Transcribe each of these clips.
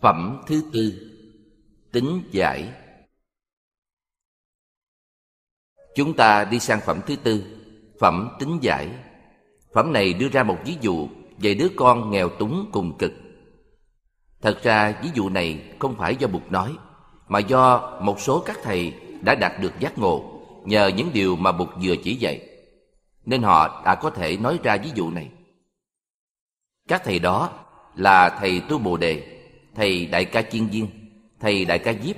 Phẩm thứ tư, Tính giải. Chúng ta đi sang phẩm thứ tư, Phẩm tính giải. Phẩm này đưa ra một ví dụ về đứa con nghèo túng cùng cực. Thật ra, ví dụ này không phải do Bụt nói, Mà do một số các thầy đã đạt được giác ngộ Nhờ những điều mà Bụt vừa chỉ dạy. Nên họ đã có thể nói ra ví dụ này. Các thầy đó là thầy Tu Bồ Đề thầy Đại ca Chiên Viên, thầy Đại ca Diếp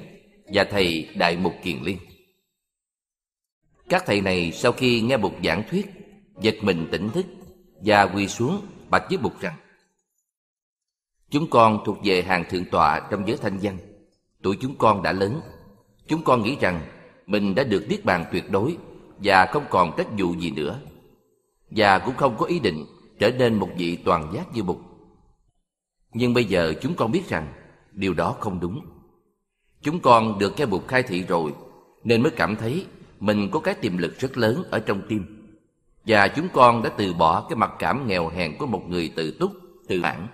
và thầy Đại Mục Kiền Liên. Các thầy này sau khi nghe bục giảng thuyết, giật mình tỉnh thức và quỳ xuống bạch với bục rằng Chúng con thuộc về hàng thượng tọa trong giới thanh văn. Tuổi chúng con đã lớn. Chúng con nghĩ rằng mình đã được niết bàn tuyệt đối và không còn trách vụ gì nữa. Và cũng không có ý định trở nên một vị toàn giác như bục. Nhưng bây giờ chúng con biết rằng điều đó không đúng. Chúng con được cái Bụt khai thị rồi nên mới cảm thấy mình có cái tiềm lực rất lớn ở trong tim. Và chúng con đã từ bỏ cái mặc cảm nghèo hèn của một người tự túc, tự mãn.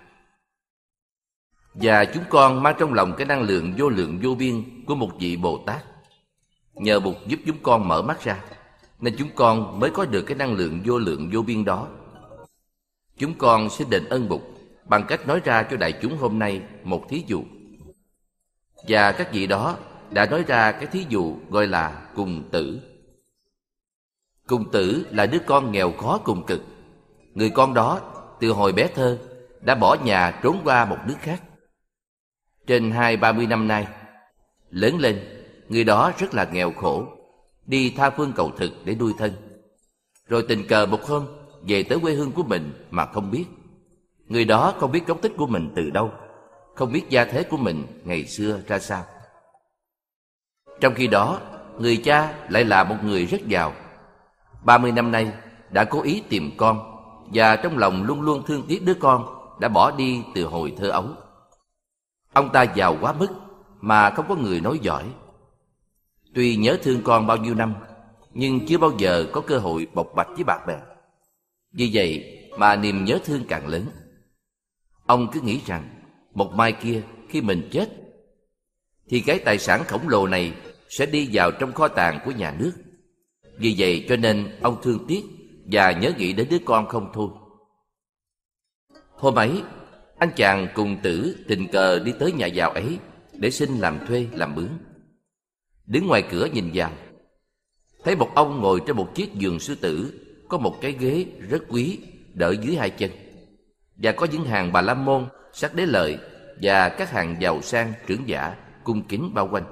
Và chúng con mang trong lòng cái năng lượng vô lượng vô biên của một vị Bồ Tát. Nhờ Bụt giúp chúng con mở mắt ra, nên chúng con mới có được cái năng lượng vô lượng vô biên đó. Chúng con xin đền ơn Bụt bằng cách nói ra cho đại chúng hôm nay một thí dụ. Và các vị đó đã nói ra cái thí dụ gọi là cùng tử. Cùng tử là đứa con nghèo khó cùng cực. Người con đó từ hồi bé thơ đã bỏ nhà trốn qua một nước khác. Trên hai ba mươi năm nay, lớn lên, người đó rất là nghèo khổ, đi tha phương cầu thực để nuôi thân. Rồi tình cờ một hôm về tới quê hương của mình mà không biết. Người đó không biết gốc tích của mình từ đâu, Không biết gia thế của mình ngày xưa ra sao. Trong khi đó, Người cha lại là một người rất giàu. Ba mươi năm nay đã cố ý tìm con Và trong lòng luôn luôn thương tiếc đứa con Đã bỏ đi từ hồi thơ ấu. Ông ta giàu quá mức Mà không có người nói giỏi. Tuy nhớ thương con bao nhiêu năm, Nhưng chưa bao giờ có cơ hội bộc bạch với bạn bè. Vì vậy mà niềm nhớ thương càng lớn. Ông cứ nghĩ rằng một mai kia khi mình chết thì cái tài sản khổng lồ này sẽ đi vào trong kho tàng của nhà nước. Vì vậy cho nên ông thương tiếc và nhớ nghĩ đến đứa con không thôi. Hôm ấy, anh chàng cùng tử tình cờ đi tới nhà giàu ấy để xin làm thuê làm mướn. Đứng ngoài cửa nhìn vào, thấy một ông ngồi trên một chiếc giường sư tử có một cái ghế rất quý đỡ dưới hai chân và có những hàng bà la môn, sắc đế lợi và các hàng giàu sang, trưởng giả cung kính bao quanh.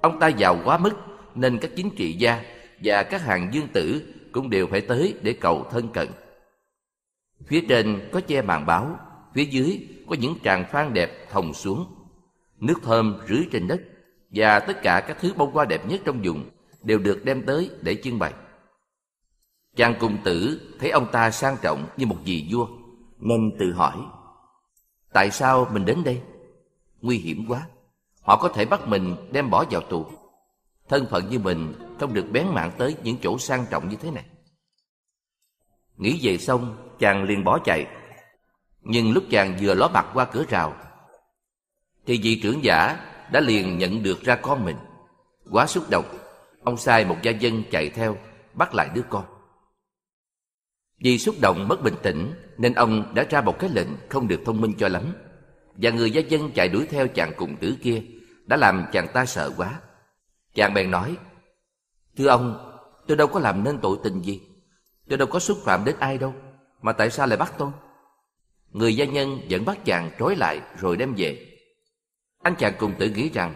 Ông ta giàu quá mức nên các chính trị gia và các hàng dương tử cũng đều phải tới để cầu thân cận. Phía trên có che màn báo, phía dưới có những tràng phan đẹp thòng xuống. Nước thơm rưới trên đất và tất cả các thứ bông hoa đẹp nhất trong vùng đều được đem tới để trưng bày. Chàng cung tử thấy ông ta sang trọng như một vị vua nên tự hỏi, tại sao mình đến đây? Nguy hiểm quá. Họ có thể bắt mình đem bỏ vào tù. Thân phận như mình không được bén mạng tới những chỗ sang trọng như thế này. Nghĩ về xong, chàng liền bỏ chạy. Nhưng lúc chàng vừa ló mặt qua cửa rào, thì vị trưởng giả đã liền nhận được ra con mình. Quá xúc động, ông sai một gia dân chạy theo, bắt lại đứa con vì xúc động mất bình tĩnh nên ông đã ra một cái lệnh không được thông minh cho lắm. Và người gia dân chạy đuổi theo chàng cùng tử kia đã làm chàng ta sợ quá. Chàng bèn nói, Thưa ông, tôi đâu có làm nên tội tình gì. Tôi đâu có xúc phạm đến ai đâu, mà tại sao lại bắt tôi? Người gia nhân vẫn bắt chàng trói lại rồi đem về. Anh chàng cùng tử nghĩ rằng,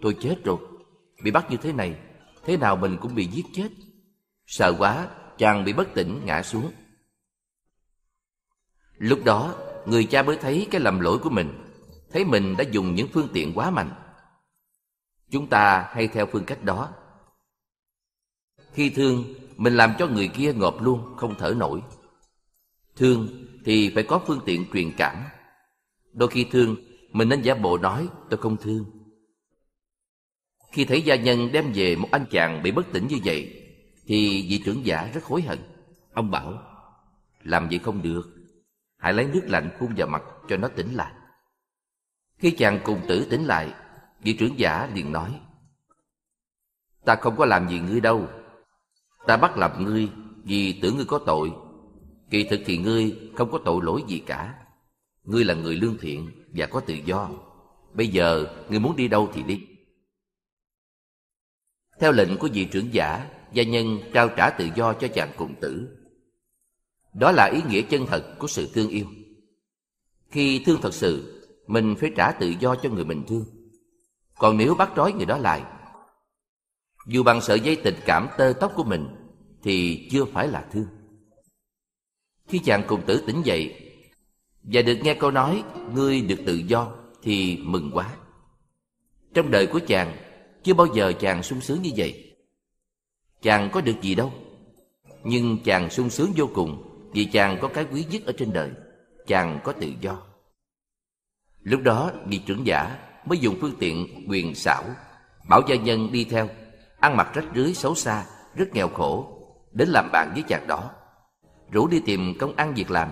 tôi chết rồi, bị bắt như thế này, thế nào mình cũng bị giết chết. Sợ quá, chàng bị bất tỉnh ngã xuống. Lúc đó, người cha mới thấy cái lầm lỗi của mình, thấy mình đã dùng những phương tiện quá mạnh. Chúng ta hay theo phương cách đó. Khi thương, mình làm cho người kia ngộp luôn, không thở nổi. Thương thì phải có phương tiện truyền cảm. Đôi khi thương, mình nên giả bộ nói tôi không thương. Khi thấy gia nhân đem về một anh chàng bị bất tỉnh như vậy, thì vị trưởng giả rất hối hận. Ông bảo, làm vậy không được, hãy lấy nước lạnh phun vào mặt cho nó tỉnh lại. Khi chàng cùng tử tỉnh lại, vị trưởng giả liền nói, Ta không có làm gì ngươi đâu. Ta bắt làm ngươi vì tưởng ngươi có tội. Kỳ thực thì ngươi không có tội lỗi gì cả. Ngươi là người lương thiện và có tự do. Bây giờ ngươi muốn đi đâu thì đi. Theo lệnh của vị trưởng giả, gia nhân trao trả tự do cho chàng cùng tử. Đó là ý nghĩa chân thật của sự thương yêu. Khi thương thật sự, mình phải trả tự do cho người mình thương. Còn nếu bắt trói người đó lại, dù bằng sợi dây tình cảm tơ tóc của mình, thì chưa phải là thương. Khi chàng cùng tử tỉnh dậy và được nghe câu nói ngươi được tự do thì mừng quá. Trong đời của chàng chưa bao giờ chàng sung sướng như vậy. Chàng có được gì đâu, nhưng chàng sung sướng vô cùng vì chàng có cái quý nhất ở trên đời, chàng có tự do. Lúc đó vị trưởng giả mới dùng phương tiện quyền xảo bảo gia nhân đi theo ăn mặc rách rưới xấu xa rất nghèo khổ đến làm bạn với chàng đó. Rủ đi tìm công ăn việc làm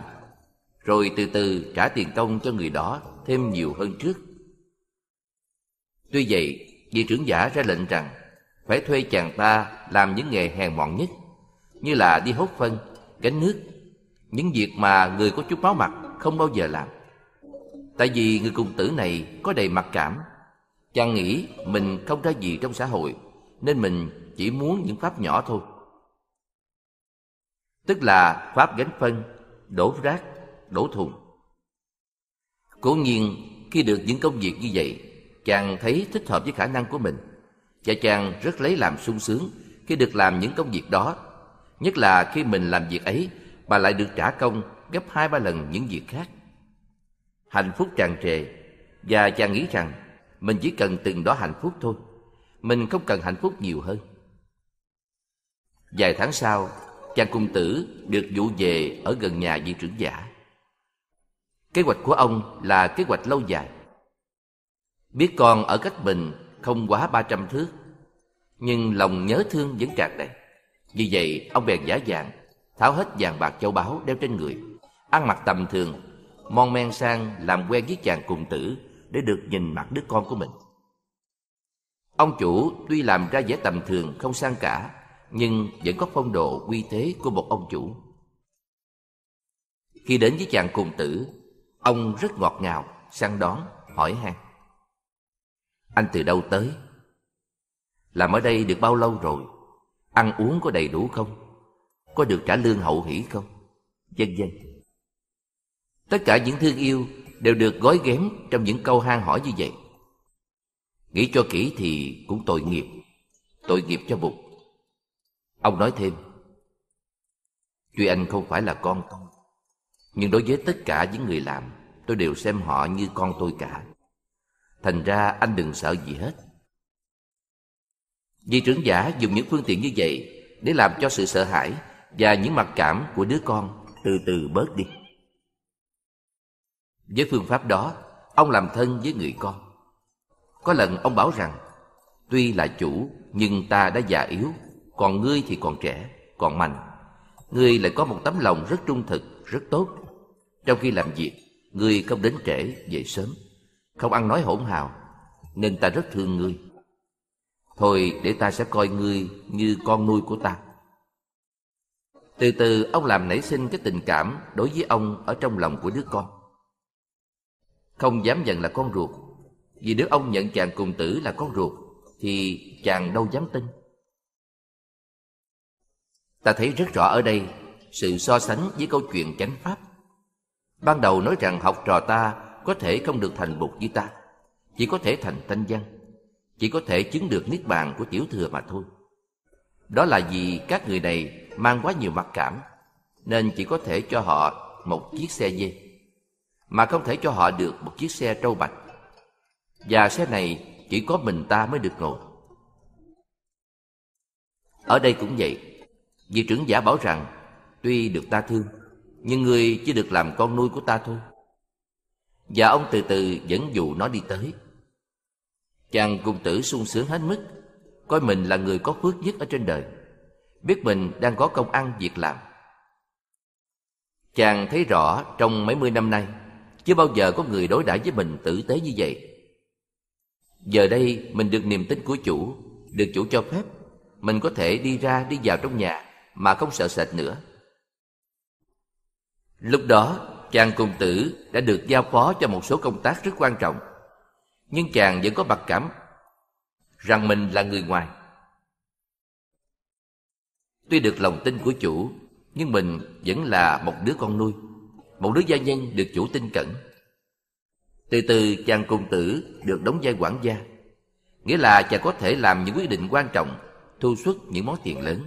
rồi từ từ trả tiền công cho người đó thêm nhiều hơn trước. Tuy vậy vị trưởng giả ra lệnh rằng phải thuê chàng ta làm những nghề hèn mọn nhất như là đi hốt phân gánh nước những việc mà người có chút máu mặt không bao giờ làm. Tại vì người cùng tử này có đầy mặc cảm Chàng nghĩ mình không ra gì trong xã hội Nên mình chỉ muốn những pháp nhỏ thôi. Tức là pháp gánh phân, đổ rác, đổ thùng. Cố nhiên khi được những công việc như vậy Chàng thấy thích hợp với khả năng của mình. Và chàng rất lấy làm sung sướng Khi được làm những công việc đó. Nhất là khi mình làm việc ấy Mà lại được trả công gấp hai, ba lần những việc khác. Hạnh phúc tràn trề, và chàng nghĩ rằng mình chỉ cần từng đó hạnh phúc thôi. Mình không cần hạnh phúc nhiều hơn. Vài tháng sau, chàng cung tử được vụ về ở gần nhà vị trưởng giả. Kế hoạch của ông là kế hoạch lâu dài. Biết con ở cách mình không quá ba trăm thước nhưng lòng nhớ thương vẫn tràn đầy vì vậy ông bèn giả dạng tháo hết vàng bạc châu báu đeo trên người ăn mặc tầm thường mon men sang làm quen với chàng cùng tử để được nhìn mặt đứa con của mình. Ông chủ tuy làm ra vẻ tầm thường không sang cả, nhưng vẫn có phong độ uy thế của một ông chủ. Khi đến với chàng cùng tử, ông rất ngọt ngào, săn đón, hỏi han. Anh từ đâu tới? Làm ở đây được bao lâu rồi? Ăn uống có đầy đủ không? Có được trả lương hậu hỷ không? Vân vân. Tất cả những thương yêu đều được gói ghém trong những câu hang hỏi như vậy. Nghĩ cho kỹ thì cũng tội nghiệp, tội nghiệp cho bụt. Ông nói thêm, Tuy anh không phải là con tôi, nhưng đối với tất cả những người làm, tôi đều xem họ như con tôi cả. Thành ra anh đừng sợ gì hết. Vị trưởng giả dùng những phương tiện như vậy để làm cho sự sợ hãi và những mặc cảm của đứa con từ từ bớt đi. Với phương pháp đó, ông làm thân với người con. Có lần ông bảo rằng, tuy là chủ, nhưng ta đã già yếu, còn ngươi thì còn trẻ, còn mạnh. Ngươi lại có một tấm lòng rất trung thực, rất tốt. Trong khi làm việc, ngươi không đến trễ, về sớm, không ăn nói hỗn hào, nên ta rất thương ngươi. Thôi để ta sẽ coi ngươi như con nuôi của ta. Từ từ ông làm nảy sinh cái tình cảm đối với ông ở trong lòng của đứa con không dám nhận là con ruột vì nếu ông nhận chàng cùng tử là con ruột thì chàng đâu dám tin ta thấy rất rõ ở đây sự so sánh với câu chuyện chánh pháp ban đầu nói rằng học trò ta có thể không được thành bục như ta chỉ có thể thành thanh văn chỉ có thể chứng được niết bàn của tiểu thừa mà thôi đó là vì các người này mang quá nhiều mặc cảm nên chỉ có thể cho họ một chiếc xe dê mà không thể cho họ được một chiếc xe trâu bạch. Và xe này chỉ có mình ta mới được ngồi. Ở đây cũng vậy, vị trưởng giả bảo rằng tuy được ta thương, nhưng người chỉ được làm con nuôi của ta thôi. Và ông từ từ dẫn dụ nó đi tới. Chàng cung tử sung sướng hết mức, coi mình là người có phước nhất ở trên đời, biết mình đang có công ăn việc làm. Chàng thấy rõ trong mấy mươi năm nay, Chưa bao giờ có người đối đãi với mình tử tế như vậy Giờ đây mình được niềm tin của chủ Được chủ cho phép Mình có thể đi ra đi vào trong nhà Mà không sợ sệt nữa Lúc đó chàng cùng tử đã được giao phó cho một số công tác rất quan trọng. Nhưng chàng vẫn có mặc cảm Rằng mình là người ngoài. Tuy được lòng tin của chủ, Nhưng mình vẫn là một đứa con nuôi, Một đứa gia nhân được chủ tin cẩn. Từ từ chàng cùng tử được đóng vai quản gia, Nghĩa là chàng có thể làm những quyết định quan trọng, Thu xuất những món tiền lớn.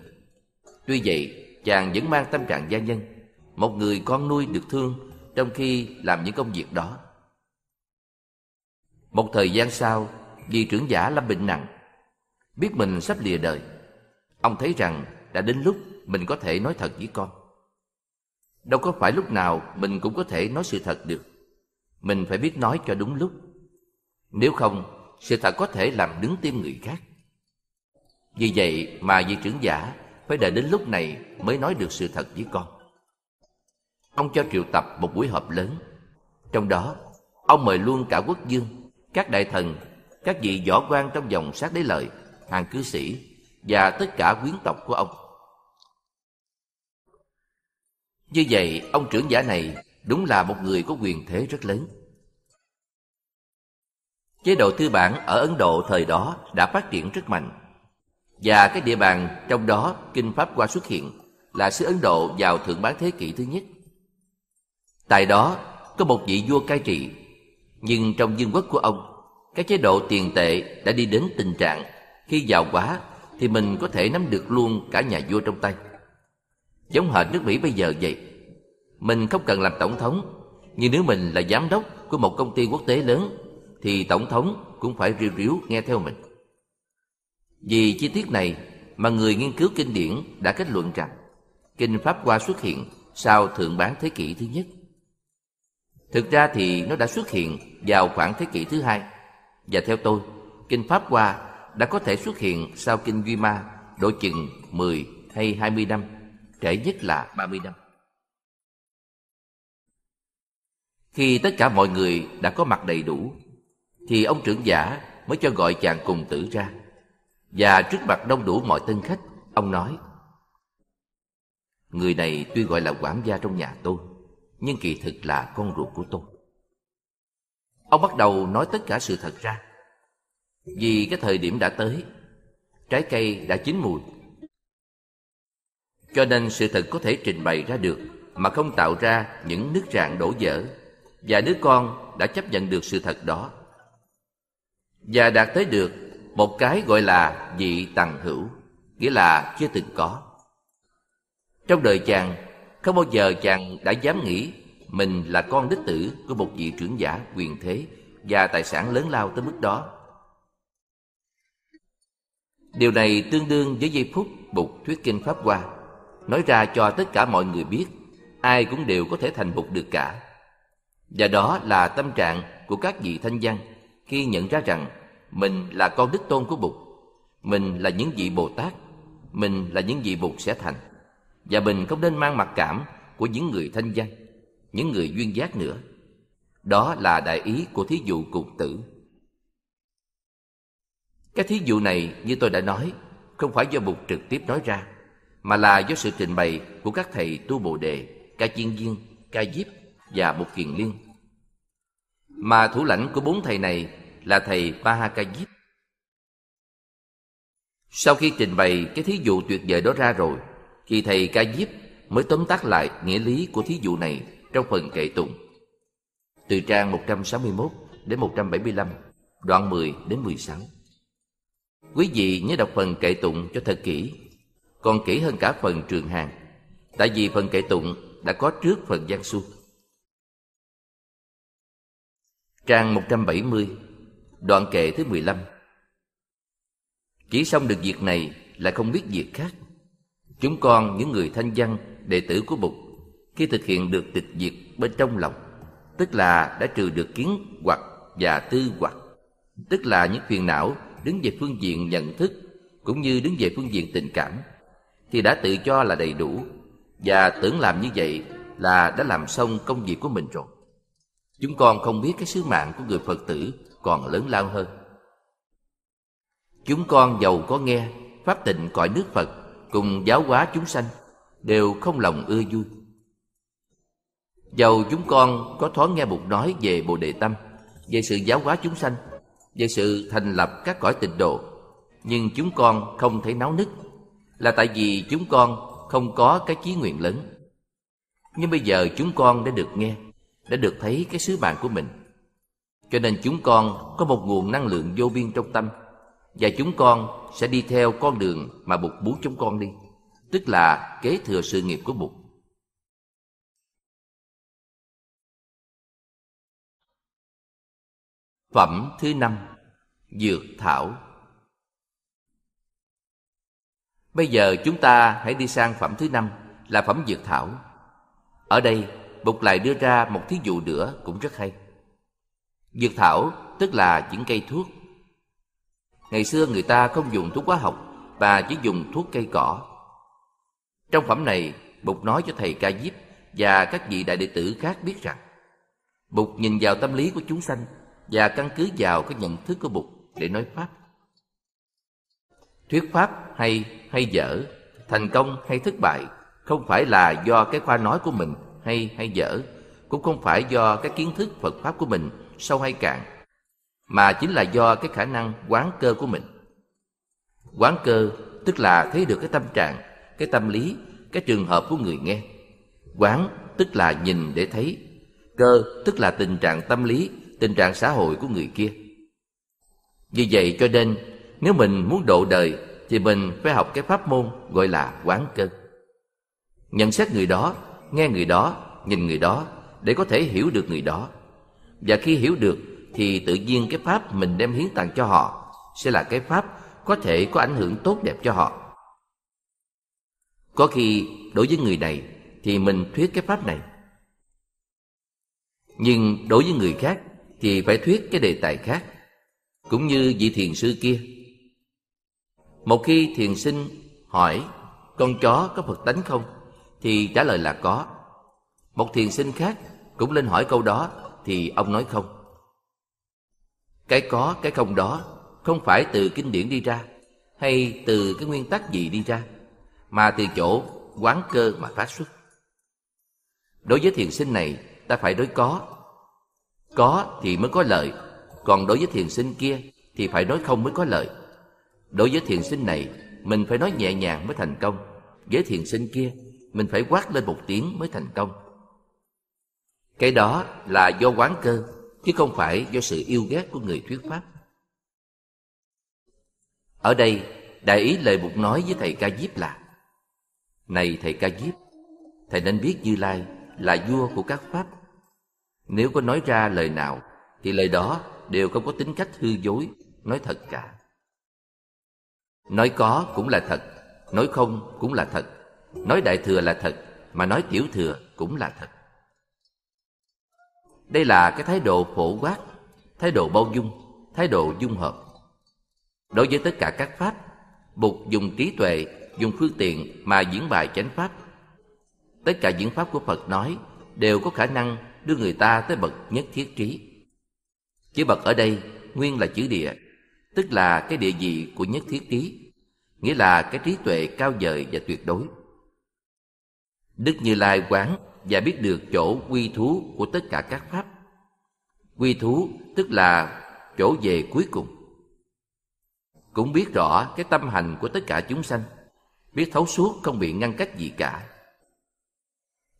Tuy vậy, chàng vẫn mang tâm trạng gia nhân, Một người con nuôi được thương trong khi làm những công việc đó. Một thời gian sau Vì trưởng giả lâm bệnh nặng, Biết mình sắp lìa đời, Ông thấy rằng đã đến lúc mình có thể nói thật với con. Đâu có phải lúc nào mình cũng có thể nói sự thật được. Mình phải biết nói cho đúng lúc. Nếu không, sự thật có thể làm đứng tim người khác. Vì vậy mà vị trưởng giả phải đợi đến lúc này mới nói được sự thật với con ông cho triệu tập một buổi họp lớn trong đó ông mời luôn cả quốc dương các đại thần các vị võ quan trong dòng sát đế lợi hàng cư sĩ và tất cả quyến tộc của ông Như vậy, ông trưởng giả này đúng là một người có quyền thế rất lớn. Chế độ tư bản ở Ấn Độ thời đó đã phát triển rất mạnh. Và cái địa bàn trong đó Kinh Pháp Hoa xuất hiện là xứ Ấn Độ vào thượng bán thế kỷ thứ nhất. Tại đó có một vị vua cai trị, nhưng trong vương quốc của ông, cái chế độ tiền tệ đã đi đến tình trạng khi giàu quá thì mình có thể nắm được luôn cả nhà vua trong tay. Giống hệt nước Mỹ bây giờ vậy. Mình không cần làm tổng thống Nhưng nếu mình là giám đốc của một công ty quốc tế lớn Thì tổng thống cũng phải riu riu nghe theo mình. Vì chi tiết này mà người nghiên cứu kinh điển đã kết luận rằng Kinh Pháp Hoa xuất hiện sau thượng bán thế kỷ thứ nhất. Thực ra thì nó đã xuất hiện vào khoảng thế kỷ thứ hai Và theo tôi, Kinh Pháp Hoa đã có thể xuất hiện sau Kinh Duy Ma độ chừng 10 hay 20 năm trễ nhất là 30 năm. Khi tất cả mọi người đã có mặt đầy đủ, thì ông trưởng giả mới cho gọi chàng cùng tử ra. Và trước mặt đông đủ mọi tân khách, ông nói, Người này tuy gọi là quản gia trong nhà tôi, nhưng kỳ thực là con ruột của tôi. Ông bắt đầu nói tất cả sự thật ra. Vì cái thời điểm đã tới, trái cây đã chín mùi cho nên sự thật có thể trình bày ra được mà không tạo ra những nước rạn đổ vỡ và đứa con đã chấp nhận được sự thật đó và đạt tới được một cái gọi là dị tằng hữu nghĩa là chưa từng có trong đời chàng không bao giờ chàng đã dám nghĩ mình là con đích tử của một vị trưởng giả quyền thế và tài sản lớn lao tới mức đó? Điều này tương đương với giây phút bục thuyết kinh pháp hoa, nói ra cho tất cả mọi người biết, ai cũng đều có thể thành bục được cả. Và đó là tâm trạng của các vị thanh văn khi nhận ra rằng mình là con đích tôn của bụt mình là những vị bồ tát, mình là những vị bụt sẽ thành và mình không nên mang mặc cảm của những người thanh danh, những người duyên giác nữa. Đó là đại ý của thí dụ cục tử. Cái thí dụ này như tôi đã nói không phải do bụt trực tiếp nói ra mà là do sự trình bày của các thầy tu bồ đề ca chiên viên ca diếp và bục kiền liên. Mà thủ lãnh của bốn thầy này là thầy Maha Diếp. Sau khi trình bày cái thí dụ tuyệt vời đó ra rồi, thì thầy Ca Diếp mới tóm tắt lại nghĩa lý của thí dụ này trong phần kệ tụng. Từ trang 161 đến 175, đoạn 10 đến 16. Quý vị nhớ đọc phần kệ tụng cho thật kỹ còn kỹ hơn cả phần trường hàng tại vì phần kệ tụng đã có trước phần gian Su trang 170 đoạn kệ thứ 15 chỉ xong được việc này lại không biết việc khác chúng con, những người thanh văn, đệ tử của bụt, khi thực hiện được tịch diệt bên trong lòng, tức là đã trừ được kiến hoặc và tư hoặc, tức là những phiền não đứng về phương diện nhận thức cũng như đứng về phương diện tình cảm, thì đã tự cho là đầy đủ, và tưởng làm như vậy là đã làm xong công việc của mình rồi Chúng con không biết cái sứ mạng của người Phật tử còn lớn lao hơn. Chúng con giàu có nghe, Pháp tịnh cõi nước Phật cùng giáo hóa chúng sanh đều không lòng ưa vui. Dầu chúng con có thoáng nghe Bụt nói về Bồ Đề Tâm, về sự giáo hóa chúng sanh, về sự thành lập các cõi tịnh độ, nhưng chúng con không thấy náo nức, là tại vì chúng con không có cái chí nguyện lớn. Nhưng bây giờ chúng con đã được nghe, đã được thấy cái sứ mạng của mình. Cho nên chúng con có một nguồn năng lượng vô biên trong tâm, và chúng con sẽ đi theo con đường mà Bụt muốn chúng con đi, tức là kế thừa sự nghiệp của Bụt. Phẩm thứ năm Dược Thảo Bây giờ chúng ta hãy đi sang phẩm thứ năm là phẩm Dược Thảo. Ở đây, Bụt lại đưa ra một thí dụ nữa cũng rất hay. Dược thảo tức là những cây thuốc. Ngày xưa người ta không dùng thuốc hóa học và chỉ dùng thuốc cây cỏ. Trong phẩm này, Bụt nói cho thầy Ca Diếp và các vị đại đệ tử khác biết rằng Bụt nhìn vào tâm lý của chúng sanh và căn cứ vào cái nhận thức của Bụt để nói Pháp. Thuyết Pháp hay hay dở, thành công hay thất bại không phải là do cái khoa nói của mình hay hay dở, cũng không phải do cái kiến thức Phật Pháp của mình sâu hay cạn, mà chính là do cái khả năng quán cơ của mình. Quán cơ tức là thấy được cái tâm trạng, cái tâm lý, cái trường hợp của người nghe. Quán tức là nhìn để thấy, cơ tức là tình trạng tâm lý, tình trạng xã hội của người kia. Vì vậy cho nên, nếu mình muốn độ đời thì mình phải học cái pháp môn gọi là quán cơ. Nhận xét người đó, nghe người đó, nhìn người đó để có thể hiểu được người đó. Và khi hiểu được thì tự nhiên cái pháp mình đem hiến tặng cho họ sẽ là cái pháp có thể có ảnh hưởng tốt đẹp cho họ. Có khi đối với người này thì mình thuyết cái pháp này. Nhưng đối với người khác thì phải thuyết cái đề tài khác. Cũng như vị thiền sư kia. Một khi thiền sinh hỏi, con chó có Phật tánh không? Thì trả lời là có. Một thiền sinh khác cũng lên hỏi câu đó thì ông nói không. Cái có, cái không đó không phải từ kinh điển đi ra hay từ cái nguyên tắc gì đi ra mà từ chỗ quán cơ mà phát xuất. Đối với thiền sinh này ta phải đối có. Có thì mới có lợi, còn đối với thiền sinh kia thì phải nói không mới có lợi. Đối với thiền sinh này mình phải nói nhẹ nhàng mới thành công, với thiền sinh kia mình phải quát lên một tiếng mới thành công. Cái đó là do quán cơ, chứ không phải do sự yêu ghét của người thuyết pháp. Ở đây, đại ý lời Bụt nói với thầy Ca Diếp là Này thầy Ca Diếp, thầy nên biết Như Lai là vua của các pháp. Nếu có nói ra lời nào, thì lời đó đều không có tính cách hư dối, nói thật cả. Nói có cũng là thật, nói không cũng là thật, nói đại thừa là thật, mà nói tiểu thừa cũng là thật. Đây là cái thái độ phổ quát, thái độ bao dung, thái độ dung hợp. Đối với tất cả các pháp, Bụt dùng trí tuệ, dùng phương tiện mà diễn bài chánh pháp. Tất cả diễn pháp của Phật nói đều có khả năng đưa người ta tới bậc nhất thiết trí. Chữ bậc ở đây nguyên là chữ địa, tức là cái địa vị của nhất thiết trí, nghĩa là cái trí tuệ cao vời và tuyệt đối. Đức Như Lai quán và biết được chỗ quy thú của tất cả các pháp. Quy thú tức là chỗ về cuối cùng. Cũng biết rõ cái tâm hành của tất cả chúng sanh, biết thấu suốt không bị ngăn cách gì cả.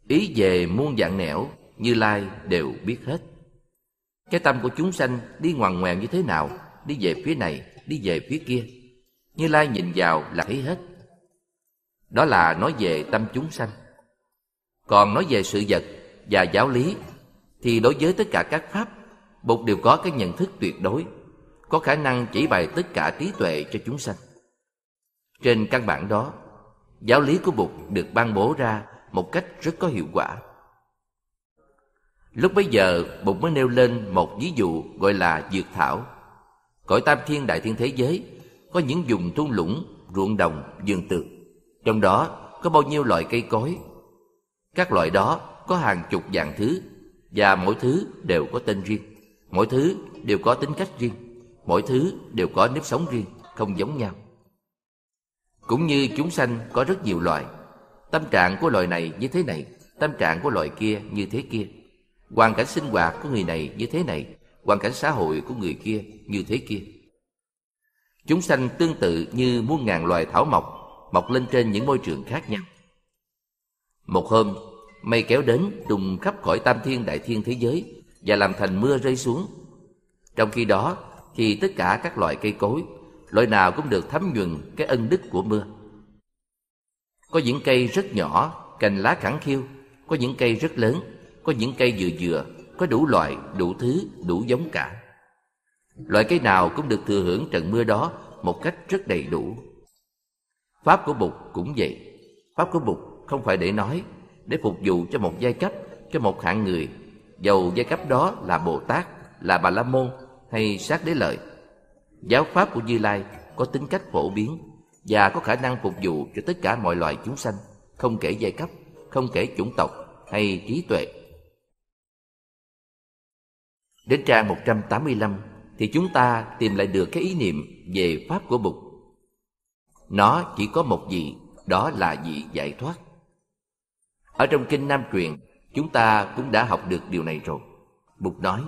Ý về muôn dạng nẻo, Như Lai đều biết hết. Cái tâm của chúng sanh đi ngoằn ngoèo như thế nào, đi về phía này, đi về phía kia. Như Lai nhìn vào là thấy hết. Đó là nói về tâm chúng sanh. Còn nói về sự vật và giáo lý thì đối với tất cả các pháp, Bụt đều có cái nhận thức tuyệt đối, có khả năng chỉ bày tất cả trí tuệ cho chúng sanh. Trên căn bản đó, giáo lý của Bụt được ban bố ra một cách rất có hiệu quả. Lúc bấy giờ, Bụt mới nêu lên một ví dụ gọi là dược thảo. Cõi tam thiên đại thiên thế giới có những vùng thung lũng, ruộng đồng, vườn tược. Trong đó có bao nhiêu loại cây cối, các loại đó có hàng chục dạng thứ, và mỗi thứ đều có tên riêng. Mỗi thứ đều có tính cách riêng. Mỗi thứ đều có nếp sống riêng, không giống nhau. Cũng như chúng sanh có rất nhiều loại tâm trạng của loài này như thế này, tâm trạng của loài kia như thế kia. Hoàn cảnh sinh hoạt của người này như thế này, hoàn cảnh xã hội của người kia như thế kia. Chúng sanh tương tự như muôn ngàn loài thảo mộc, mọc lên trên những môi trường khác nhau một hôm, mây kéo đến đùng khắp khỏi tam thiên đại thiên thế giới và làm thành mưa rơi xuống. Trong khi đó, thì tất cả các loại cây cối loại nào cũng được thấm nhuần cái ân đức của mưa. Có những cây rất nhỏ, cành lá khẳng khiu, có những cây rất lớn, có những cây vừa vừa có đủ loại đủ thứ, đủ giống cả. Loại cây nào cũng được thừa hưởng trận mưa đó một cách rất đầy đủ. Pháp của bụt cũng vậy. Pháp của bụt không phải để nói, để phục vụ cho một giai cấp, cho một hạng người. Dầu giai cấp đó là bồ tát, là bà la môn hay sát đế lợi. Giáo pháp của như lai có tính cách phổ biến và có khả năng phục vụ cho tất cả mọi loài chúng sanh, không kể giai cấp, không kể chủng tộc hay trí tuệ. Đến trang 185 thì chúng ta tìm lại được cái ý niệm về pháp của bụt. Nó chỉ có một vị đó là vị giải thoát ở trong kinh nam truyền, chúng ta cũng đã học được điều này rồi. Bụt nói,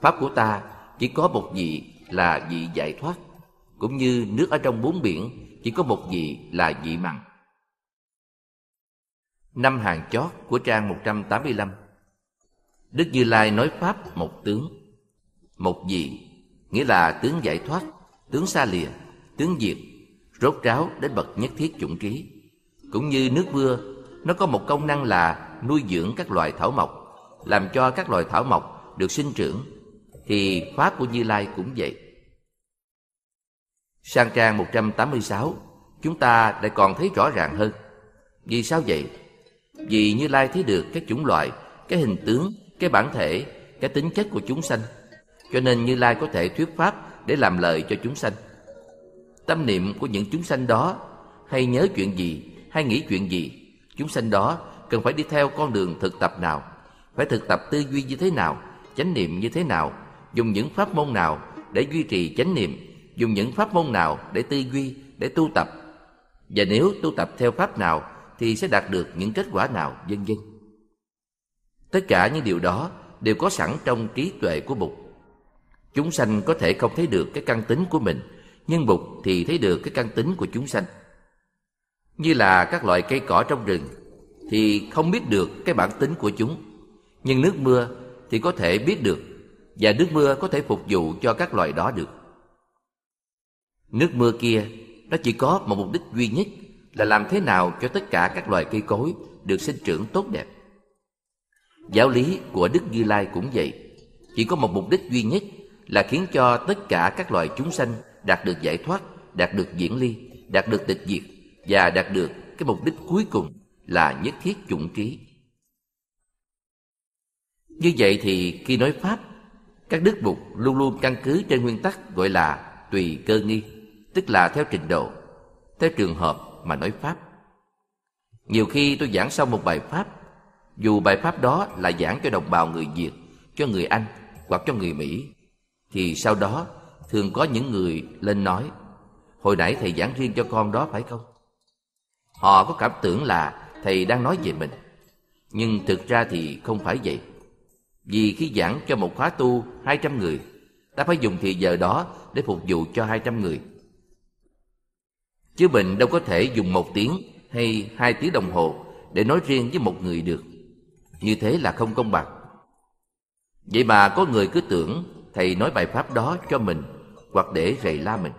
pháp của ta chỉ có một vị là vị giải thoát, cũng như nước ở trong bốn biển chỉ có một vị là vị mặn. Năm hàng chót của trang 185 Đức Như Lai nói Pháp một tướng. Một vị, Nghĩa là tướng giải thoát, Tướng xa lìa, Tướng diệt, Rốt ráo đến bậc nhất thiết chủng trí Cũng như nước mưa nó có một công năng là nuôi dưỡng các loài thảo mộc Làm cho các loài thảo mộc được sinh trưởng. Thì Pháp của Như Lai cũng vậy. Sang trang 186 Chúng ta lại còn thấy rõ ràng hơn. Vì sao vậy? Vì Như Lai thấy được các chủng loại Cái hình tướng, cái bản thể Cái tính chất của chúng sanh. Cho nên Như Lai có thể thuyết pháp Để làm lợi cho chúng sanh. Tâm niệm của những chúng sanh đó Hay nhớ chuyện gì Hay nghĩ chuyện gì Chúng sanh đó cần phải đi theo con đường thực tập nào, Phải thực tập tư duy như thế nào, Chánh niệm như thế nào, Dùng những pháp môn nào để duy trì chánh niệm, Dùng những pháp môn nào để tư duy, Để tu tập. Và nếu tu tập theo pháp nào Thì sẽ đạt được những kết quả nào, vân vân. Tất cả những điều đó Đều có sẵn trong trí tuệ của Bụt. Chúng sanh có thể không thấy được cái căn tính của mình, Nhưng Bụt thì thấy được cái căn tính của chúng sanh. Như là các loại cây cỏ trong rừng Thì không biết được cái bản tính của chúng. Nhưng nước mưa thì có thể biết được Và nước mưa có thể phục vụ cho các loài đó được. Nước mưa kia nó chỉ có một mục đích duy nhất là làm thế nào cho tất cả các loài cây cối được sinh trưởng tốt đẹp. Giáo lý của Đức Như Lai cũng vậy, chỉ có một mục đích duy nhất là khiến cho tất cả các loài chúng sanh đạt được giải thoát, đạt được diễn ly, đạt được tịch diệt và đạt được cái mục đích cuối cùng là nhất thiết chủng trí. Như vậy thì khi nói Pháp, các đức mục luôn luôn căn cứ trên nguyên tắc gọi là tùy cơ nghi tức là theo trình độ, theo trường hợp mà nói Pháp. Nhiều khi tôi giảng xong một bài Pháp, dù bài Pháp đó là giảng cho đồng bào người Việt, cho người Anh hoặc cho người Mỹ, thì sau đó thường có những người lên nói, hồi nãy thầy giảng riêng cho con đó phải không? Họ có cảm tưởng là thầy đang nói về mình, nhưng thực ra thì không phải vậy. Vì khi giảng cho một khóa tu 200 người, ta phải dùng thì giờ đó để phục vụ cho 200 người. Chứ mình đâu có thể dùng một tiếng hay hai tiếng đồng hồ để nói riêng với một người được. Như thế là không công bằng. Vậy mà có người cứ tưởng thầy nói bài pháp đó cho mình hoặc để rầy la mình.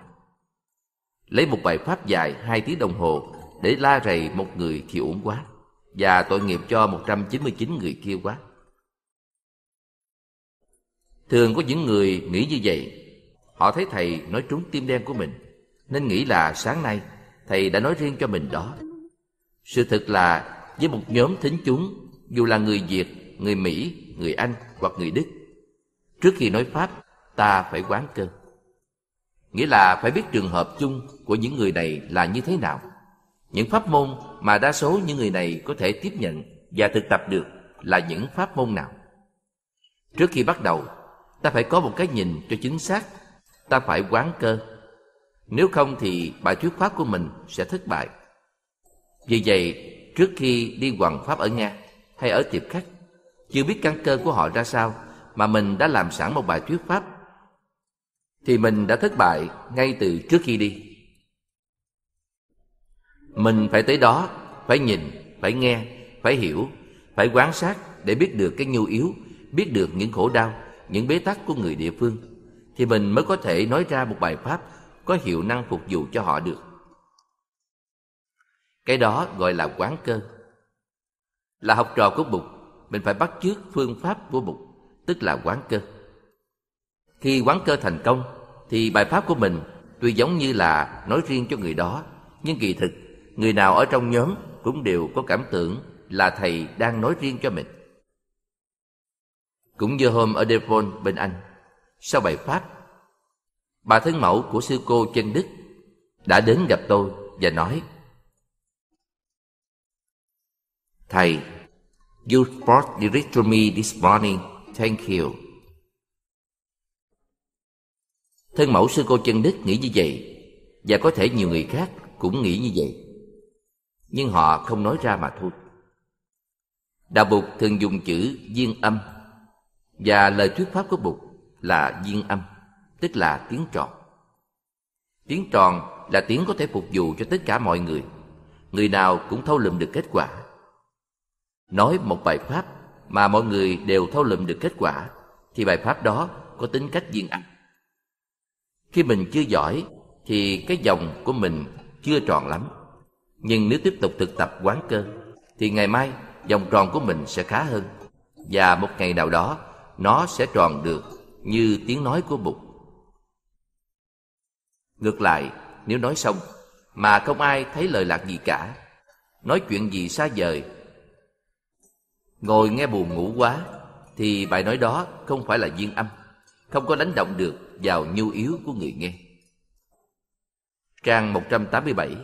Lấy một bài pháp dài hai tiếng đồng hồ để la rầy một người thì uổng quá và tội nghiệp cho 199 người kia quá. Thường có những người nghĩ như vậy, họ thấy thầy nói trúng tim đen của mình nên nghĩ là sáng nay thầy đã nói riêng cho mình đó. Sự thật là với một nhóm thính chúng, dù là người Việt, người Mỹ, người Anh hoặc người Đức, trước khi nói Pháp, ta phải quán cơ. Nghĩa là phải biết trường hợp chung của những người này là như thế nào. Những pháp môn mà đa số những người này có thể tiếp nhận và thực tập được là những pháp môn nào. Trước khi bắt đầu, ta phải có một cái nhìn cho chính xác. Ta phải quán cơ. Nếu không thì bài thuyết pháp của mình sẽ thất bại. Vì vậy, trước khi đi hoằng pháp ở Nga hay ở tiệp khách, chưa biết căn cơ của họ ra sao mà mình đã làm sẵn một bài thuyết pháp thì mình đã thất bại ngay từ trước khi đi. Mình phải tới đó, phải nhìn, phải nghe, phải hiểu, phải quan sát để biết được cái nhu yếu, biết được những khổ đau, những bế tắc của người địa phương, thì mình mới có thể nói ra một bài pháp có hiệu năng phục vụ cho họ được. Cái đó gọi là quán cơ. Là học trò của Bụt, mình phải bắt chước phương pháp của Bụt, tức là quán cơ. Khi quán cơ thành công, thì bài pháp của mình tuy giống như là nói riêng cho người đó, nhưng kỳ thực, người nào ở trong nhóm cũng đều có cảm tưởng là thầy đang nói riêng cho mình. Cũng như hôm ở Devon bên Anh, sau bài pháp, bà thân mẫu của sư cô chân Đức đã đến gặp tôi và nói Thầy, you brought the to me this morning. Thank you. Thân mẫu sư cô chân Đức nghĩ như vậy Và có thể nhiều người khác cũng nghĩ như vậy nhưng họ không nói ra mà thôi. Đạo Bụt thường dùng chữ duyên âm, Và lời thuyết pháp của Bụt là duyên âm, Tức là tiếng tròn. Tiếng tròn là tiếng có thể phục vụ cho tất cả mọi người. Người nào cũng thâu lượm được kết quả. Nói một bài pháp mà mọi người đều thâu lượm được kết quả, Thì bài pháp đó có tính cách duyên âm. Khi mình chưa giỏi, thì cái dòng của mình chưa tròn lắm. Nhưng nếu tiếp tục thực tập quán cơ Thì ngày mai vòng tròn của mình sẽ khá hơn. Và một ngày nào đó, nó sẽ tròn được như tiếng nói của bụt. Ngược lại, nếu nói xong, mà không ai thấy lời lạc gì cả, nói chuyện gì xa vời. Ngồi nghe buồn ngủ quá, thì bài nói đó không phải là duyên âm, không có đánh động được vào nhu yếu của người nghe. Trang 187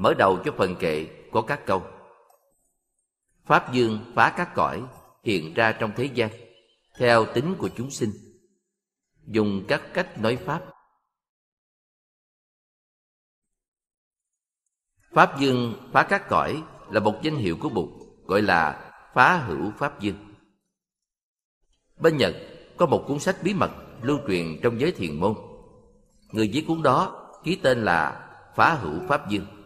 mở đầu cho phần kệ có các câu. Pháp dương phá các cõi, hiện ra trong thế gian, theo tính của chúng sinh. Dùng các cách nói pháp. Pháp dương phá các cõi là một danh hiệu của bụt, gọi là phá hữu pháp dương. Bên nhật có một cuốn sách bí mật lưu truyền trong giới thiền môn. Người viết cuốn đó ký tên là phá hữu pháp dương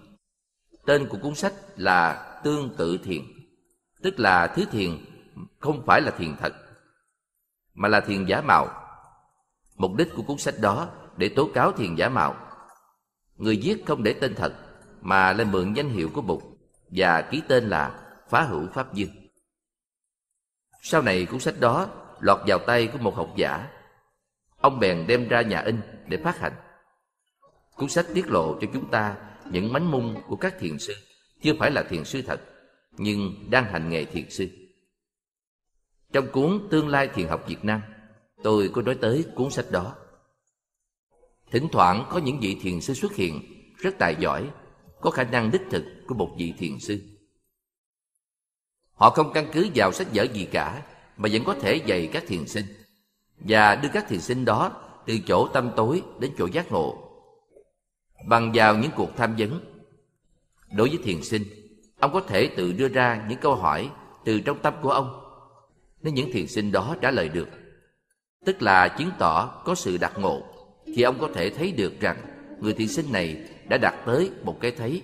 tên của cuốn sách là tương tự thiền, tức là thứ thiền, không phải là thiền thật, mà là thiền giả mạo. Mục đích của cuốn sách đó, để tố cáo thiền giả mạo. Người viết không để tên thật, mà lên mượn danh hiệu của bụt và ký tên là phá hữu pháp dương sau này cuốn sách đó lọt vào tay của một học giả. Ông bèn đem ra nhà in để phát hành. Cuốn sách tiết lộ cho chúng ta những mánh mung của các thiền sư chưa phải là thiền sư thật nhưng đang hành nghề thiền sư. Trong cuốn Tương lai thiền học Việt Nam, tôi có nói tới cuốn sách đó. Thỉnh thoảng có những vị thiền sư xuất hiện rất tài giỏi, có khả năng đích thực của một vị thiền sư. Họ không căn cứ vào sách vở gì cả mà vẫn có thể dạy các thiền sinh và đưa các thiền sinh đó từ chỗ tâm tối đến chỗ giác ngộ bằng vào những cuộc tham vấn. Đối với thiền sinh, Ông có thể tự đưa ra những câu hỏi từ trong tâm của ông. Nếu những thiền sinh đó trả lời được, tức là chứng tỏ có sự đặc ngộ, thì ông có thể thấy được rằng người thiền sinh này đã đạt tới một cái thấy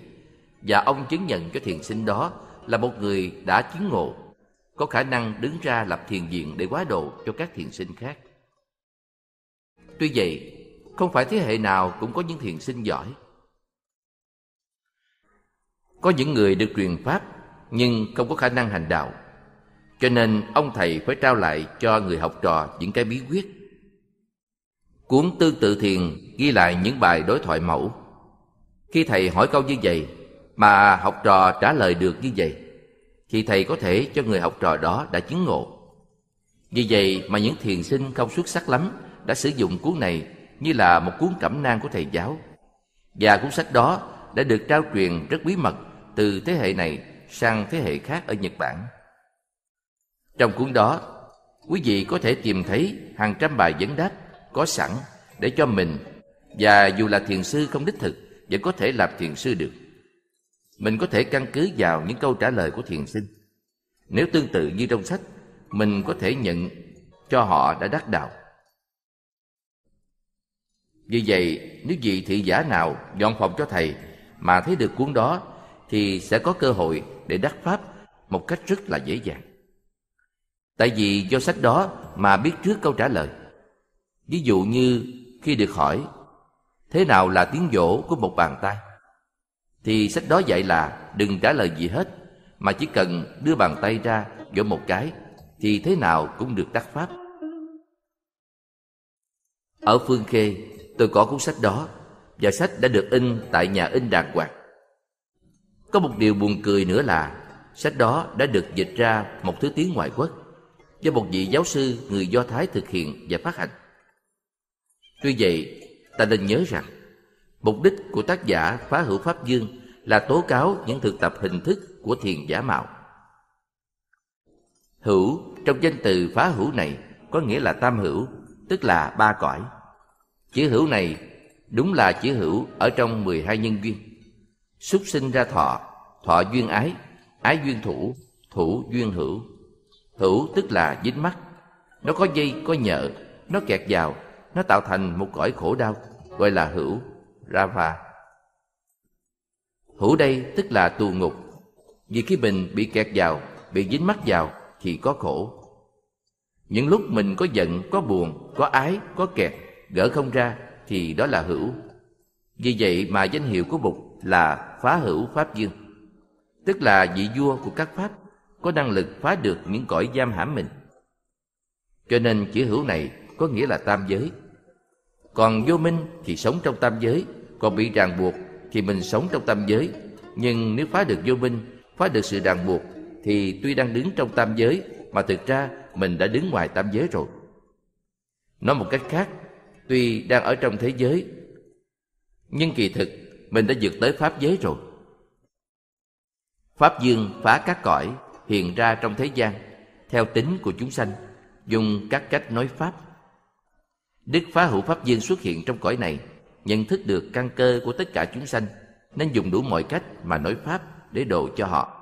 và ông chứng nhận cho thiền sinh đó là một người đã chứng ngộ, có khả năng đứng ra lập thiền viện để quá độ cho các thiền sinh khác. Tuy vậy, không phải thế hệ nào cũng có những thiền sinh giỏi có những người được truyền pháp nhưng không có khả năng hành đạo. Cho nên ông thầy phải trao lại cho người học trò những cái bí quyết. Cuốn Tư Tự Thiền ghi lại những bài đối thoại mẫu. Khi thầy hỏi câu như vậy mà học trò trả lời được như vậy, thì thầy có thể cho người học trò đó đã chứng ngộ. Vì vậy mà những thiền sinh không xuất sắc lắm đã sử dụng cuốn này như là một cuốn cẩm nang của thầy giáo. Và cuốn sách đó đã được trao truyền rất bí mật từ thế hệ này sang thế hệ khác ở Nhật Bản. Trong cuốn đó, quý vị có thể tìm thấy hàng trăm bài vấn đáp có sẵn để cho mình và dù là thiền sư không đích thực vẫn có thể làm thiền sư được mình có thể căn cứ vào những câu trả lời của thiền sinh nếu tương tự như trong sách mình có thể nhận cho họ đã đắc đạo vì vậy, nếu vị thị giả nào dọn phòng cho thầy mà thấy được cuốn đó, thì sẽ có cơ hội để đắc pháp một cách rất là dễ dàng. Tại vì do sách đó mà biết trước câu trả lời. Ví dụ như khi được hỏi, thế nào là tiếng vỗ của một bàn tay? Thì sách đó dạy là đừng trả lời gì hết, mà chỉ cần đưa bàn tay ra vỗ một cái thì thế nào cũng được đắc pháp. Ở phương khê tôi có cuốn sách đó và sách đã được in tại nhà in đàng hoàng có một điều buồn cười nữa là sách đó đã được dịch ra một thứ tiếng ngoại quốc do một vị giáo sư người Do Thái thực hiện và phát hành. Tuy vậy, ta nên nhớ rằng mục đích của tác giả phá hữu Pháp Dương là tố cáo những thực tập hình thức của thiền giả mạo. Hữu trong danh từ phá hữu này có nghĩa là tam hữu, tức là ba cõi. Chữ hữu này đúng là chữ hữu ở trong 12 nhân duyên. Súc sinh ra thọ, thọ duyên ái, ái duyên thủ, thủ duyên hữu. Hữu tức là dính mắt. Nó có dây, có nhợ, nó kẹt vào, nó tạo thành một cõi khổ đau, gọi là hữu, Rava. Hữu đây tức là tù ngục. Vì khi mình bị kẹt vào, bị dính mắt vào thì có khổ. Những lúc mình có giận, có buồn, có ái, có kẹt, gỡ không ra thì đó là hữu. Vì vậy mà danh hiệu của Bụt là phá hữu Pháp Dương, tức là vị vua của các Pháp có năng lực phá được những cõi giam hãm mình. Cho nên chữ hữu này có nghĩa là tam giới. Còn vô minh thì sống trong tam giới, còn bị ràng buộc thì mình sống trong tam giới. Nhưng nếu phá được vô minh, phá được sự ràng buộc thì tuy đang đứng trong tam giới mà thực ra mình đã đứng ngoài tam giới rồi. Nói một cách khác, tuy đang ở trong thế giới, nhưng kỳ thực mình đã vượt tới pháp giới rồi. Pháp dương phá các cõi hiện ra trong thế gian theo tính của chúng sanh dùng các cách nói pháp đức phá hữu pháp dương xuất hiện trong cõi này nhận thức được căn cơ của tất cả chúng sanh nên dùng đủ mọi cách mà nói pháp để độ cho họ